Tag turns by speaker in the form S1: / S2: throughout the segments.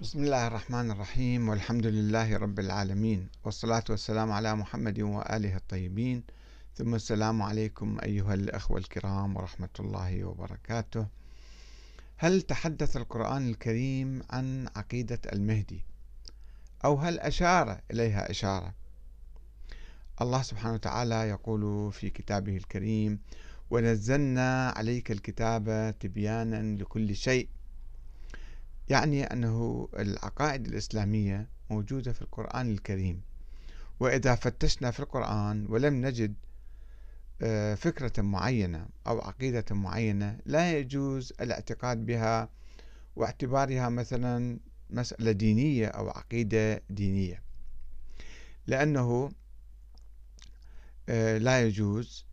S1: بسم الله الرحمن الرحيم والحمد لله رب العالمين والصلاة والسلام على محمد وآله الطيبين. ثم السلام عليكم أيها الأخوة الكرام ورحمة الله وبركاته. هل تحدث القرآن الكريم عن عقيدة المهدي؟ أو هل أشار إليها إشارة؟ الله سبحانه وتعالى يقول في كتابه الكريم ونزلنا عليك الكتاب تبيانا لكل شيء يعني أنه العقائد الإسلامية موجودة في القرآن الكريم. وإذا فتشنا في القرآن ولم نجد آه، فكرة معينة أو عقيدة معينة لا يجوز الاعتقاد بها واعتبارها مثلا مسألة دينية أو عقيدة دينية. لأنه آه، لا يجوز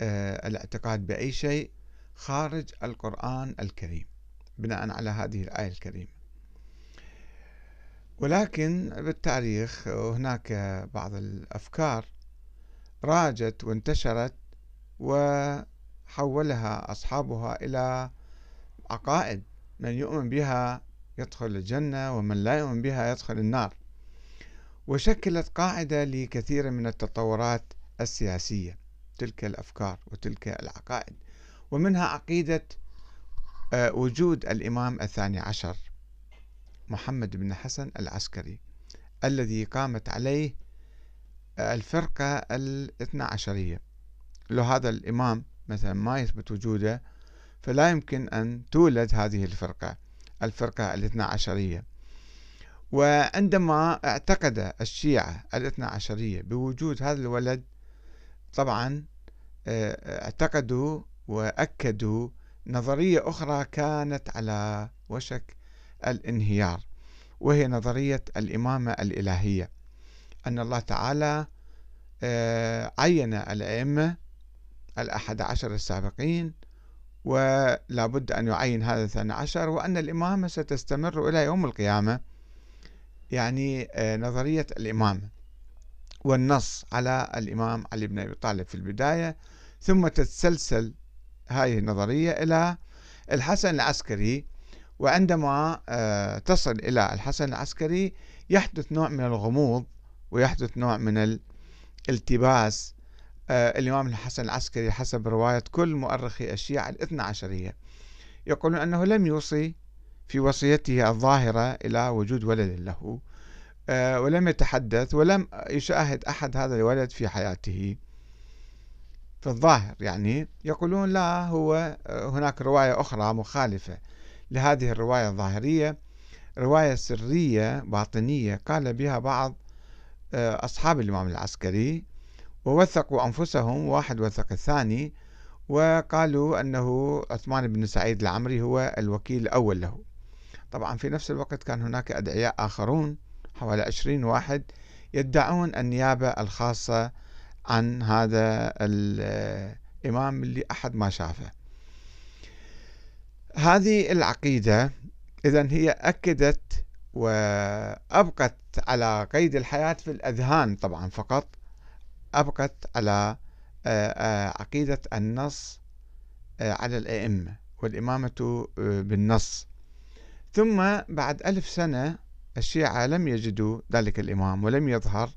S1: آه، الاعتقاد بأي شيء خارج القرآن الكريم. بناء على هذه الآية الكريمة. ولكن بالتاريخ هناك بعض الأفكار راجت وانتشرت وحولها أصحابها إلى عقائد. من يؤمن بها يدخل الجنة ومن لا يؤمن بها يدخل النار. وشكلت قاعدة لكثير من التطورات السياسية تلك الأفكار وتلك العقائد. ومنها عقيدة وجود الإمام الثاني عشر محمد بن حسن العسكري الذي قامت عليه الفرقة الاثنى عشرية. لو هذا الإمام مثلا ما يثبت وجوده فلا يمكن أن تولد هذه الفرقة الفرقة الاثنى عشرية. وعندما اعتقد الشيعة الاثنى عشرية بوجود هذا الولد طبعا آه، اعتقدوا وأكدوا نظرية أخرى كانت على وشك الانهيار وهي نظرية الإمامة الإلهية. أن الله تعالى آه، عين الأئمة الأحد عشر السابقين ولا بد أن يعين هذا الثاني عشر وأن الإمامة ستستمر إلى يوم القيامة. يعني آه، نظرية الإمامة والنص على الإمام علي بن أبي طالب في البداية ثم تتسلسل هذه النظرية إلى الحسن العسكري وعندما آه، تصل إلى الحسن العسكري يحدث نوع من الغموض ويحدث نوع من الالتباس آه، الإمام الحسن العسكري حسب رواية كل مؤرخي الشيعة الاثنى عشرية. يقولون أنه لم يوصي في وصيته الظاهرة إلى وجود ولد له آه، ولم يتحدث ولم يشاهد أحد هذا الولد في حياته. في الظاهر يعني يقولون لا هو هناك رواية أخرى مخالفة لهذه الرواية الظاهرية. رواية سرية باطنية قال بها بعض آه، أصحاب الإمام العسكري ووثقوا أنفسهم واحد وثق الثاني وقالوا أنه عثمان بن سعيد العمري هو الوكيل الأول له. طبعا في نفس الوقت كان هناك أدعياء آخرون حوالي عشرين واحد يدعون النيابة الخاصة عن هذا الإمام اللي أحد ما شافه. هذه العقيدة إذا هي أكدت وأبقت على قيد الحياة في الأذهان طبعا فقط أبقت على آه، آه، عقيدة النص آه، على الأئمة والإمامة بالنص. ثم بعد ألف سنة الشيعة لم يجدوا ذلك الإمام ولم يظهر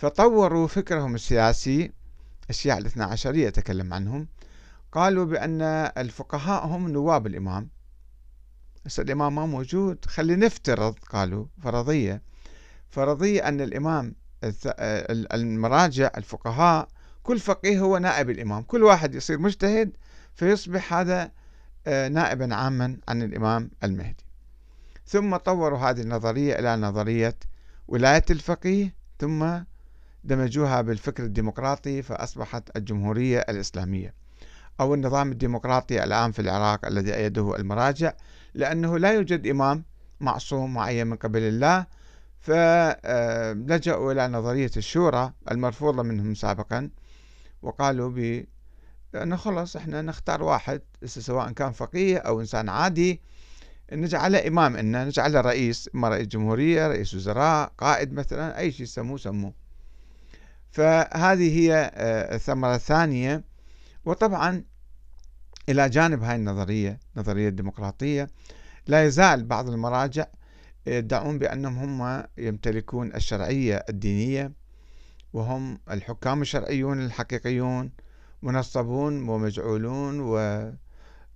S1: فطوروا فكرهم السياسي. الشيعة الاثنى عشرية يتكلم عنهم. قالوا بأن الفقهاء هم نواب الإمام. بس الإمام ما موجود. خلي نفترض قالوا فرضية. فرضية أن الإمام المراجع الفقهاء كل فقيه هو نائب الإمام. كل واحد يصير مجتهد فيصبح هذا آه، نائبا عاما عن الإمام المهدي. ثم طوروا هذه النظرية إلى نظرية ولاية الفقيه. ثم دمجوها بالفكر الديمقراطي فأصبحت الجمهورية الإسلامية. أو النظام الديمقراطي الآن في العراق الذي أيده المراجع لأنه لا يوجد إمام معصوم معين من قبل الله فلجأوا إلى نظرية الشورى المرفوضة منهم سابقا وقالوا ب أنه خلص إحنا نختار واحد سواء كان فقيه أو إنسان عادي نجعله إمام إن نجعله رئيس إما رئيس جمهورية رئيس وزراء قائد مثلا أي شيء سموه سموه. فهذه هي آه، الثمرة الثانية. وطبعا إلى جانب هاي النظرية نظرية الديمقراطية لا يزال بعض المراجع يدعون بأنهم هم يمتلكون الشرعية الدينية وهم الحكام الشرعيون الحقيقيون منصبون ومجعولون و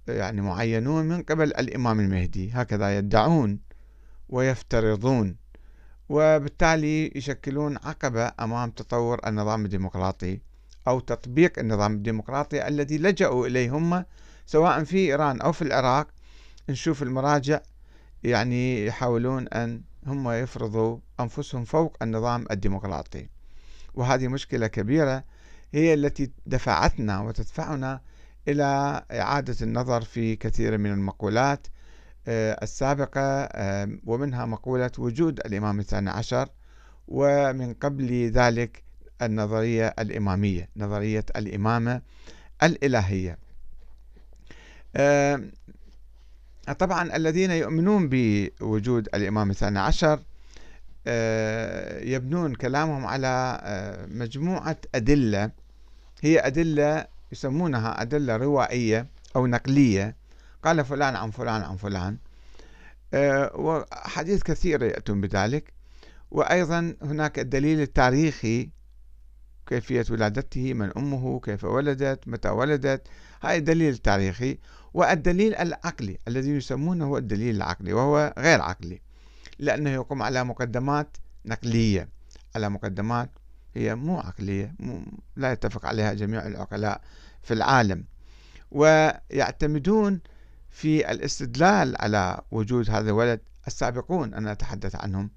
S1: يعني معينون من قبل الإمام المهدي. هكذا يدعون ويفترضون وبالتالي يشكلون عقبة أمام تطور النظام الديمقراطي أو تطبيق النظام الديمقراطي الذي لجأوا إليه هم سواء في إيران أو في العراق. نشوف المراجع يعني يحاولون أن هم يفرضوا أنفسهم فوق النظام الديمقراطي. وهذه مشكلة كبيرة هي التي دفعتنا وتدفعنا إلى إعادة النظر في كثير من المقولات السابقة آه، ومنها مقولة وجود الإمام الثاني عشر ومن قبل ذلك النظرية الإمامية نظرية الإمامة الإلهية. آه، طبعا الذين يؤمنون بوجود الإمام الثاني عشر يبنون كلامهم على مجموعة أدلة هي أدلة يسمونها أدلة روائية أو نقلية. قال فلان عن فلان عن فلان. آه، وحديث كثير يأتون بذلك. وأيضا هناك الدليل التاريخي كيفية ولادته من أمه كيف ولدت متى ولدت. هاي الدليل التاريخي والدليل العقلي الذي يسمونه الدليل العقلي وهو غير عقلي لأنه يقوم على مقدمات نقلية. على مقدمات هي مو عقلية مو لا يتفق عليها جميع العقلاء في العالم. ويعتمدون في الاستدلال على وجود هذا الولد السابقون أنا أتحدث عنهم.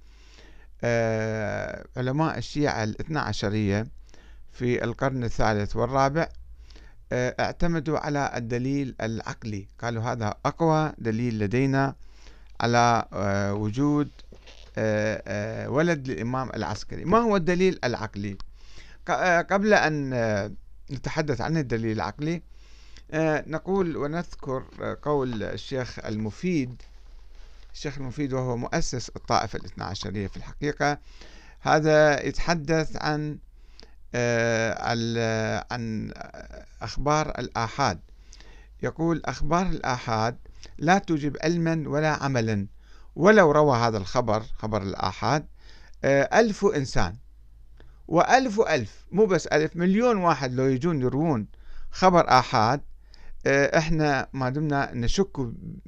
S1: آه، علماء الشيعة الاثنى عشرية في القرن الثالث والرابع آه، اعتمدوا على الدليل العقلي. قالوا هذا أقوى دليل لدينا على آه، وجود ولد للإمام العسكري. ما هو الدليل العقلي؟ قبل أن نتحدث عن الدليل العقلي آه، نقول ونذكر قول الشيخ المفيد الشيخ المفيد وهو مؤسس الطائفة الاثنى عشرية في الحقيقة. هذا يتحدث عن آه، عن أخبار الآحاد. يقول أخبار الآحاد لا توجب علما ولا عملا. ولو روى هذا الخبر خبر الآحاد آه، ألف إنسان. وألف ألف مو بس ألف مليون واحد لو يجون يروون خبر آحاد آه، إحنا ما دمنا نشك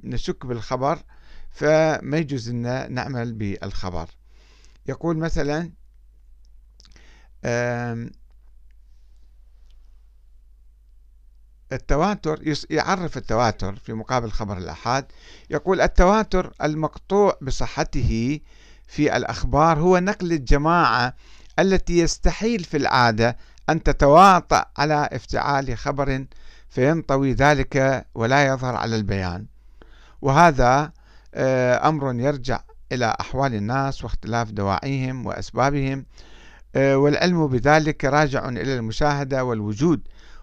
S1: نشك بالخبر فما يجوز لنا نعمل بالخبر. يقول مثلا التواتر يعرف التواتر في مقابل خبر الأحاد يقول التواتر المقطوع بصحته في الأخبار هو نقل الجماعة التي يستحيل في العادة أن تتواطأ على افتعال خبر فينطوي ذلك ولا يظهر على البيان. وهذا آه، أمر يرجع إلى أحوال الناس واختلاف دواعيهم وأسبابهم. آه، والعلم بذلك راجع إلى المشاهدة والوجود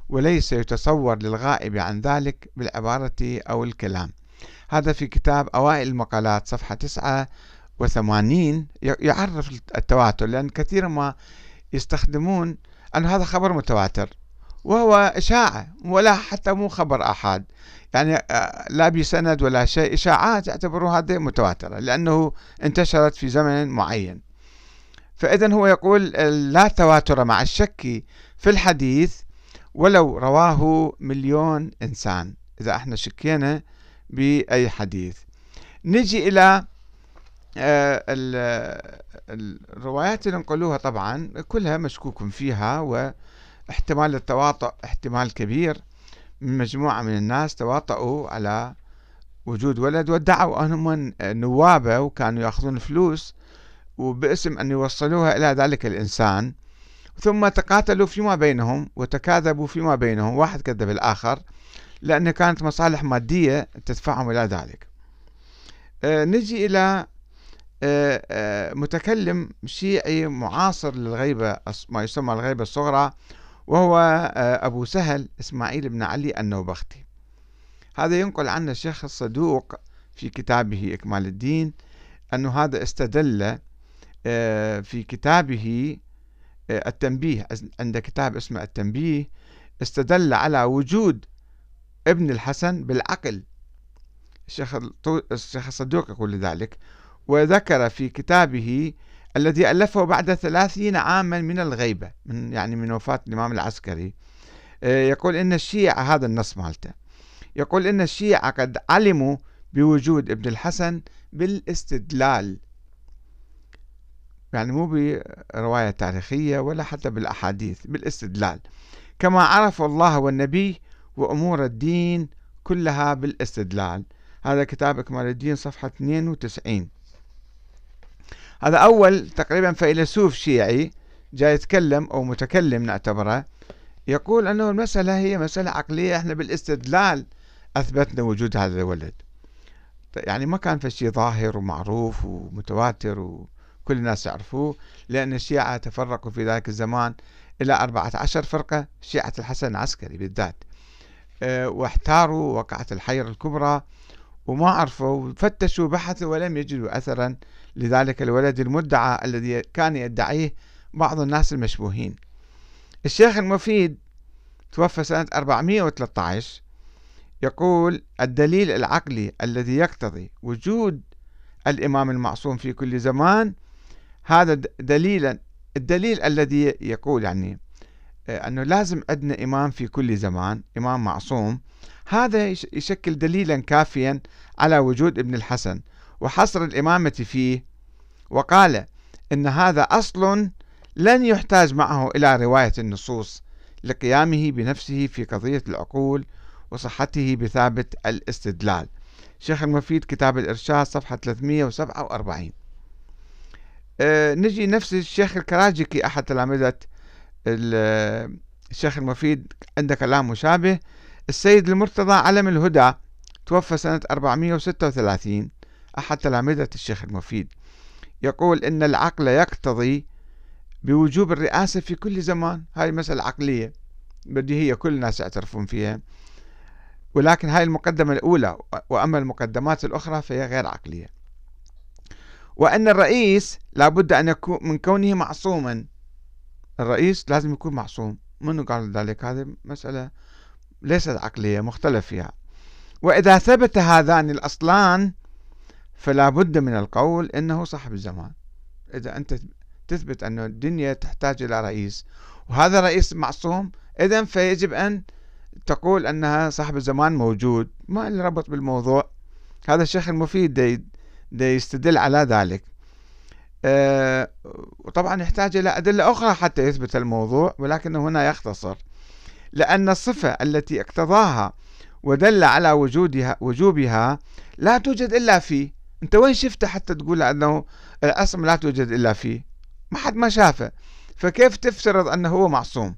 S1: وليس يتصور للغائب عن ذلك بالعبارة أو الكلام. هذا في كتاب أوائل المقالات صفحة 89 يعرف التواتر لأن كثيرا ما يستخدمون أن هذا خبر متواتر. وهو إشاعة ولا حتى مو خبر أحد. يعني آه، لا بسند ولا شيء إشاعات يعتبروها هذه متواترة لأنه انتشرت في زمن معين. فإذا هو يقول لا تواتر مع الشك في الحديث ولو رواه مليون إنسان إذا إحنا شكينا بأي حديث. نجي إلى آه، الروايات اللي نقولوها طبعا كلها مشكوك فيها و احتمال التواطؤ احتمال كبير. من مجموعة من الناس تواطؤوا على وجود ولد وادعوا أنهم نوابة وكانوا يأخذون فلوس وباسم أن يوصلوها إلى ذلك الإنسان. ثم تقاتلوا فيما بينهم وتكاذبوا فيما بينهم. واحد كذب الآخر لأن كانت مصالح مادية تدفعهم إلى ذلك. آه نجي إلى آه آه متكلم شيعي معاصر للغيبة ما يسمى الغيبة الصغرى. وهو آه، أبو سهل إسماعيل بن علي النوبختي. هذا ينقل عنه الشيخ الصدوق في كتابه إكمال الدين أنه هذا استدل آه، في كتابه آه، التنبيه عند كتاب اسمه التنبيه استدل على وجود ابن الحسن بالعقل. الشيخ الصدوق يقول ذلك وذكر في كتابه الذي ألفه بعد ثلاثين عاما من الغيبة من يعني من وفاة الإمام العسكري. آه، يقول إن الشيعة هذا النص مالته. يقول إن الشيعة قد علموا بوجود ابن الحسن بالاستدلال. يعني مو برواية تاريخية ولا حتى بالأحاديث بالاستدلال. كما عرفوا الله والنبي وأمور الدين كلها بالاستدلال. هذا كتاب إكمال الدين صفحة 92 هذا أول تقريبا فيلسوف شيعي جاي يتكلم أو متكلم نعتبره يقول أنه المسألة هي مسألة عقلية إحنا بالاستدلال أثبتنا وجود هذا الولد. يعني ما كان في شيء ظاهر ومعروف ومتواتر وكل الناس يعرفوه لأن الشيعة تفرقوا في ذلك الزمان إلى أربعة عشر فرقة شيعة الحسن العسكري بالذات. أه، واحتاروا وقعت الحيرة الكبرى وما عرفوا فتشوا بحثوا ولم يجدوا أثرا لذلك الولد المدعى الذي كان يدعيه بعض الناس المشبوهين. الشيخ المفيد توفى سنة 413 يقول الدليل العقلي الذي يقتضي وجود الإمام المعصوم في كل زمان هذا دليلا الدليل الذي يقول يعني آه، أنه لازم عندنا إمام في كل زمان إمام معصوم. هذا يشكل دليلا كافيا على وجود ابن الحسن. وحصر الإمامة فيه وقال إن هذا أصل لن يحتاج معه إلى رواية النصوص لقيامه بنفسه في قضية العقول وصحته بثابت الاستدلال. شيخ المفيد كتاب الإرشاد صفحة 347 أه نجي نفس الشيخ الكراجكي أحد تلامذة الشيخ المفيد عنده كلام مشابه. السيد المرتضى علم الهدى توفى سنة 436 أحد تلامذة الشيخ المفيد. يقول إن العقل يقتضي بوجوب الرئاسة في كل زمان. هاي مسألة عقلية بديهية كل الناس يعترفون فيها. ولكن هاي المقدمة الأولى وأما المقدمات الأخرى فهي غير عقلية. وأن الرئيس لابد أن يكون من كونه معصوما. الرئيس لازم يكون معصوم. منو قال ذلك؟ هذه مسألة ليست عقلية مختلف فيها. وإذا ثبت هذان الأصلان فلا بد من القول إنه صاحب الزمان. إذا أنت تثبت أن الدنيا تحتاج إلى رئيس وهذا رئيس معصوم إذا فيجب أن تقول أنها صاحب الزمان موجود. ما اللي ربط بالموضوع؟ هذا الشيخ المفيد دي, دي يستدل على ذلك. أه وطبعا يحتاج إلى أدلة أخرى حتى يثبت الموضوع ولكنه هنا يختصر. لأن الصفة التي اقتضاها ودل على وجودها وجوبها لا توجد إلا فيه أنت وين شفته حتى تقول أنه الأصم لا توجد إلا فيه؟ ما حد ما شافه. فكيف تفترض أنه هو معصوم؟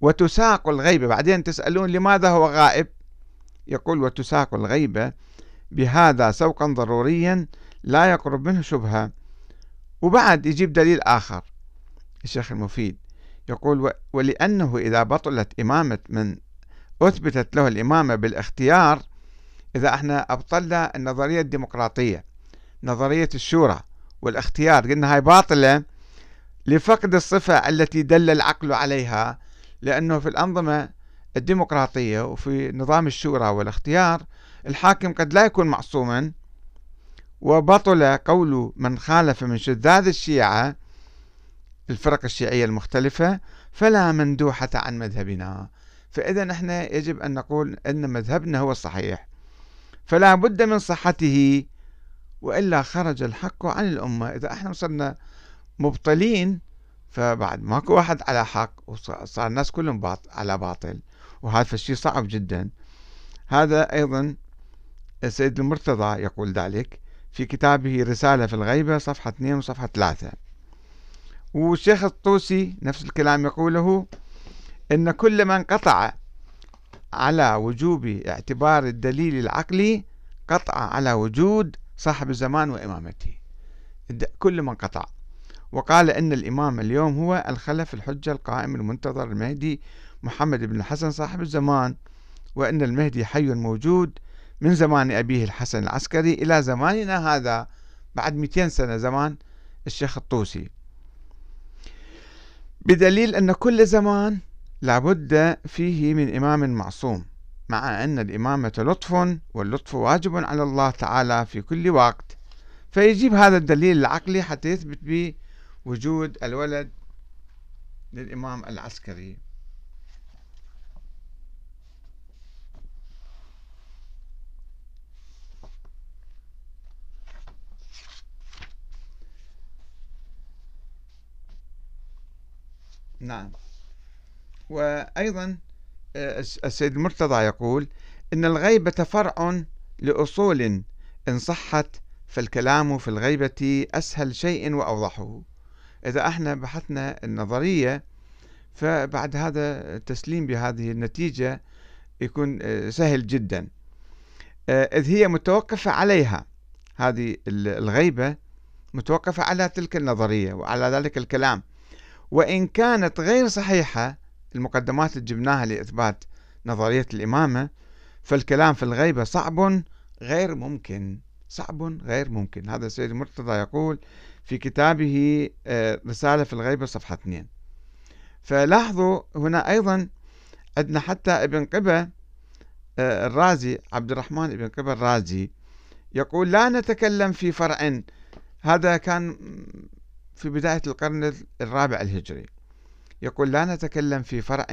S1: وتساق الغيبة. بعدين تسألون لماذا هو غائب؟ يقول وتساق الغيبة بهذا سوقا ضروريا لا يقرب منه شبهة. وبعد يجيب دليل آخر. الشيخ المفيد يقول ولأنه إذا بطلت إمامة من أثبتت له الإمامة بالاختيار إذا إحنا أبطلنا النظرية الديمقراطية نظرية الشورى والاختيار قلنا هاي باطلة لفقد الصفة التي دل العقل عليها لأنه في الأنظمة الديمقراطية وفي نظام الشورى والاختيار الحاكم قد لا يكون معصوما وبطل قول من خالف من شذاذ الشيعة الفرق الشيعية المختلفة فلا مندوحة عن مذهبنا. فإذا إحنا يجب أن نقول أن مذهبنا هو الصحيح. فلا بد من صحته وإلا خرج الحق عن الأمة. إذا إحنا صرنا مبطلين فبعد ماكو واحد على حق وصار الناس كلهم على باطل. وهذا الشيء صعب جدا. هذا أيضا السيد المرتضى يقول ذلك في كتابه رسالة في الغيبة صفحة 2 وصفحة 3 والشيخ الطوسي نفس الكلام يقوله إن كل من قطع على وجوب اعتبار الدليل العقلي قطع على وجود صاحب الزمان وإمامته. كل من قطع. وقال إن الإمام اليوم هو الخلف الحجة القائم المنتظر المهدي محمد بن الحسن صاحب الزمان وأن المهدي حي موجود من زمان أبيه الحسن العسكري إلى زماننا هذا بعد 200 سنة زمان الشيخ الطوسي. بدليل أن كل زمان لابد فيه من إمام معصوم مع أن الإمامة لطف واللطف واجب على الله تعالى في كل وقت. فيجيب هذا الدليل العقلي حتى يثبت به وجود الولد للإمام العسكري. نعم. وأيضا آه، السيد المرتضى يقول إن الغيبة فرع لأصول إن صحت فالكلام في الغيبة أسهل شيء وأوضحه. إذا إحنا بحثنا النظرية فبعد هذا التسليم بهذه النتيجة يكون آه، سهل جدا. آه، إذ هي متوقفة عليها هذه الغيبة متوقفة على تلك النظرية وعلى ذلك الكلام. وإن كانت غير صحيحة المقدمات اللي جبناها لإثبات نظرية الإمامة فالكلام في الغيبة صعب غير ممكن صعب غير ممكن. هذا السيد المرتضى يقول في كتابه آه، رسالة في الغيبة صفحة 2 فلاحظوا هنا أيضا عندنا حتى ابن قبة آه، الرازي عبد الرحمن ابن قبة الرازي يقول لا نتكلم في فرع. هذا كان في بداية القرن الرابع الهجري. يقول لا نتكلم في فرع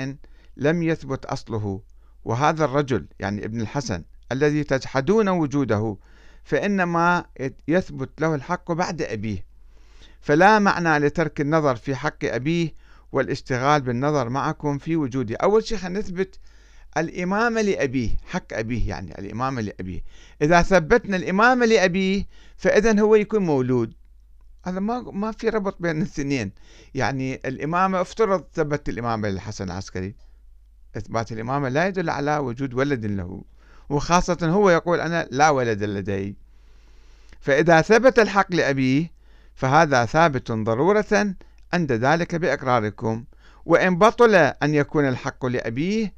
S1: لم يثبت أصله وهذا الرجل يعني ابن الحسن الذي تجحدون وجوده فإنما يثبت له الحق بعد أبيه. فلا معنى لترك النظر في حق أبيه والاشتغال بالنظر معكم في وجوده. أول شيء نثبت الإمامة لأبيه حق أبيه يعني الإمامة لأبيه. إذا ثبتنا الإمامة لأبيه فإذا هو يكون مولود. هذا ما ما في ربط بين الاثنين. يعني الإمامة افترض ثبت الإمامة للحسن العسكري. إثبات الإمامة لا يدل على وجود ولد له. وخاصة هو يقول أنا لا ولد لدي. فإذا ثبت الحق لأبيه فهذا ثابت ضرورة عند ذلك بإقراركم. وإن بطل أن يكون الحق لأبيه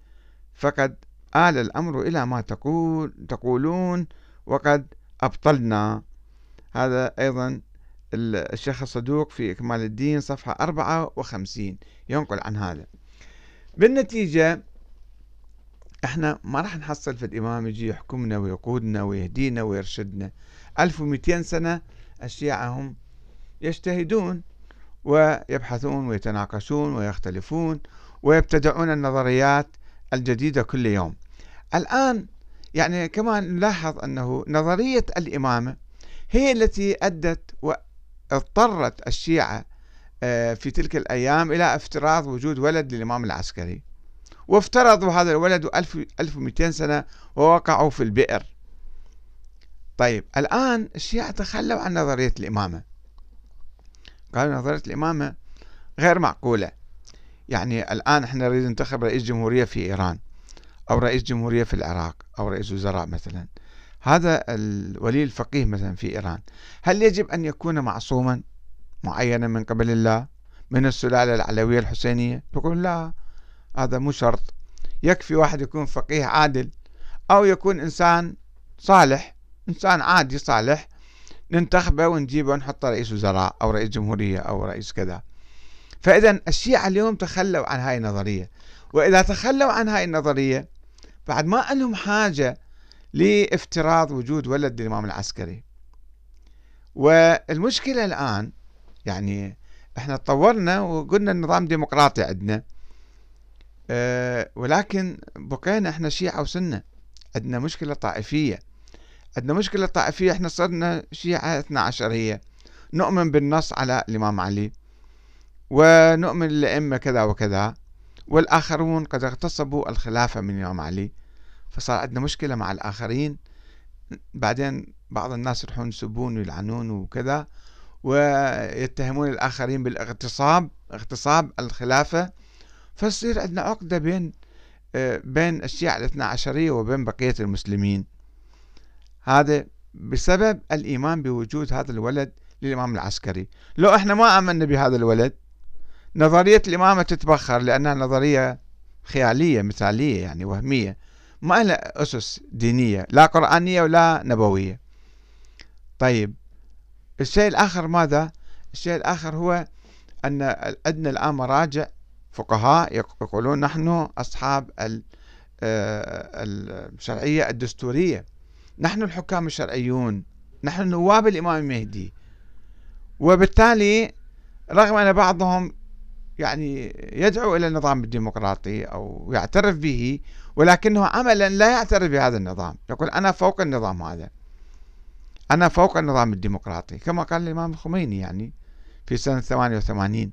S1: فقد آل الأمر إلى ما تقول تقولون وقد أبطلنا. هذا أيضا الشيخ الصدوق في إكمال الدين صفحة 54 ينقل عن هذا. بالنتيجة إحنا ما راح نحصل في الإمام يجي يحكمنا ويقودنا ويهدينا ويرشدنا. 1200 سنة الشيعة هم يجتهدون ويبحثون ويتناقشون ويختلفون ويبتدعون النظريات الجديدة كل يوم. الآن يعني كمان نلاحظ أنه نظرية الإمامة هي التي أدت واضطرت الشيعة آه، في تلك الأيام إلى افتراض وجود ولد للإمام العسكري. وافترضوا هذا الولد 1200 سنة ووقعوا في البئر. طيب الآن الشيعة تخلوا عن نظرية الإمامة. قالوا نظرية الإمامة غير معقولة. يعني الآن إحنا نريد ننتخب رئيس جمهورية في إيران أو رئيس جمهورية في العراق أو رئيس وزراء مثلا. هذا الولي الفقيه مثلا في إيران. هل يجب أن يكون معصوما معينا من قبل الله؟ من السلالة العلوية الحسينية؟ يقول لا هذا مو شرط. يكفي واحد يكون فقيه عادل أو يكون إنسان صالح إنسان عادي صالح ننتخبه ونجيبه ونحطه رئيس وزراء أو رئيس جمهورية أو رئيس كذا. فإذا الشيعة اليوم تخلوا عن هاي النظرية وإذا تخلوا عن هاي النظرية بعد ما لهم حاجة لافتراض وجود ولد للإمام العسكري. والمشكلة الآن يعني إحنا تطورنا وقلنا النظام ديمقراطي عندنا أه ولكن بقينا إحنا شيعة وسنة. عندنا مشكلة طائفية. عندنا مشكلة طائفية إحنا صرنا شيعة اثنا عشرية نؤمن بالنص على الإمام علي. ونؤمن الأئمة كذا وكذا. والآخرون قد اغتصبوا الخلافة من الإمام علي. فصار عندنا مشكلة مع الآخرين. بعدين بعض الناس يروحون يسبون ويلعنون وكذا ويتهمون الآخرين بالاغتصاب اغتصاب الخلافة. فتصير عندنا عقدة بين آه، بين الشيعة الاثنى عشرية وبين بقية المسلمين. هذا بسبب الإيمان بوجود هذا الولد للإمام العسكري. لو إحنا ما آمنا بهذا الولد نظرية الإمامة تتبخر لأنها نظرية خيالية مثالية يعني وهمية. ما لها أسس دينية لا قرآنية ولا نبوية. طيب الشيء الآخر ماذا؟ الشيء الآخر هو أن عندنا الآن مراجع فقهاء يقولون نحن أصحاب آه، الشرعية الدستورية. نحن الحكام الشرعيون نحن نواب الإمام المهدي. وبالتالي رغم أن بعضهم يعني يدعو إلى النظام الديمقراطي أو يعترف به ولكنه عملا لا يعترف بهذا النظام. يقول أنا فوق النظام هذا. أنا فوق النظام الديمقراطي كما قال الإمام الخميني يعني في سنة 88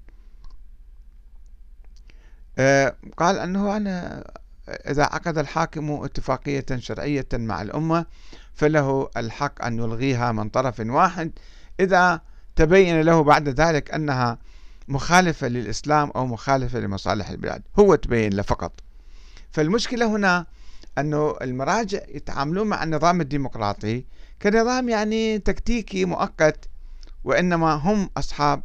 S1: آه، قال أنه أنا إذا عقد الحاكم اتفاقية شرعية مع الأمة فله الحق أن يلغيها من طرف واحد. إذا تبين له بعد ذلك أنها مخالفة للإسلام أو مخالفة لمصالح البلاد هو تبين له فقط. فالمشكلة هنا أنه المراجع يتعاملون مع النظام الديمقراطي كنظام يعني تكتيكي مؤقت وإنما هم أصحاب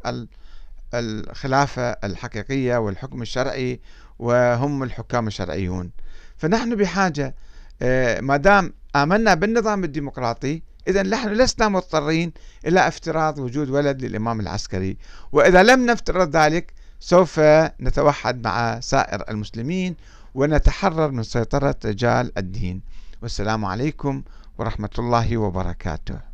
S1: الخلافة الحقيقية والحكم الشرعي وهم الحكام الشرعيون. فنحن بحاجة آه، ما دام آمنا بالنظام الديمقراطي إذا نحن لسنا مضطرين إلى افتراض وجود ولد للإمام العسكري. وإذا لم نفترض ذلك سوف نتوحد مع سائر المسلمين ونتحرر من سيطرة رجال الدين. والسلام عليكم ورحمة الله وبركاته.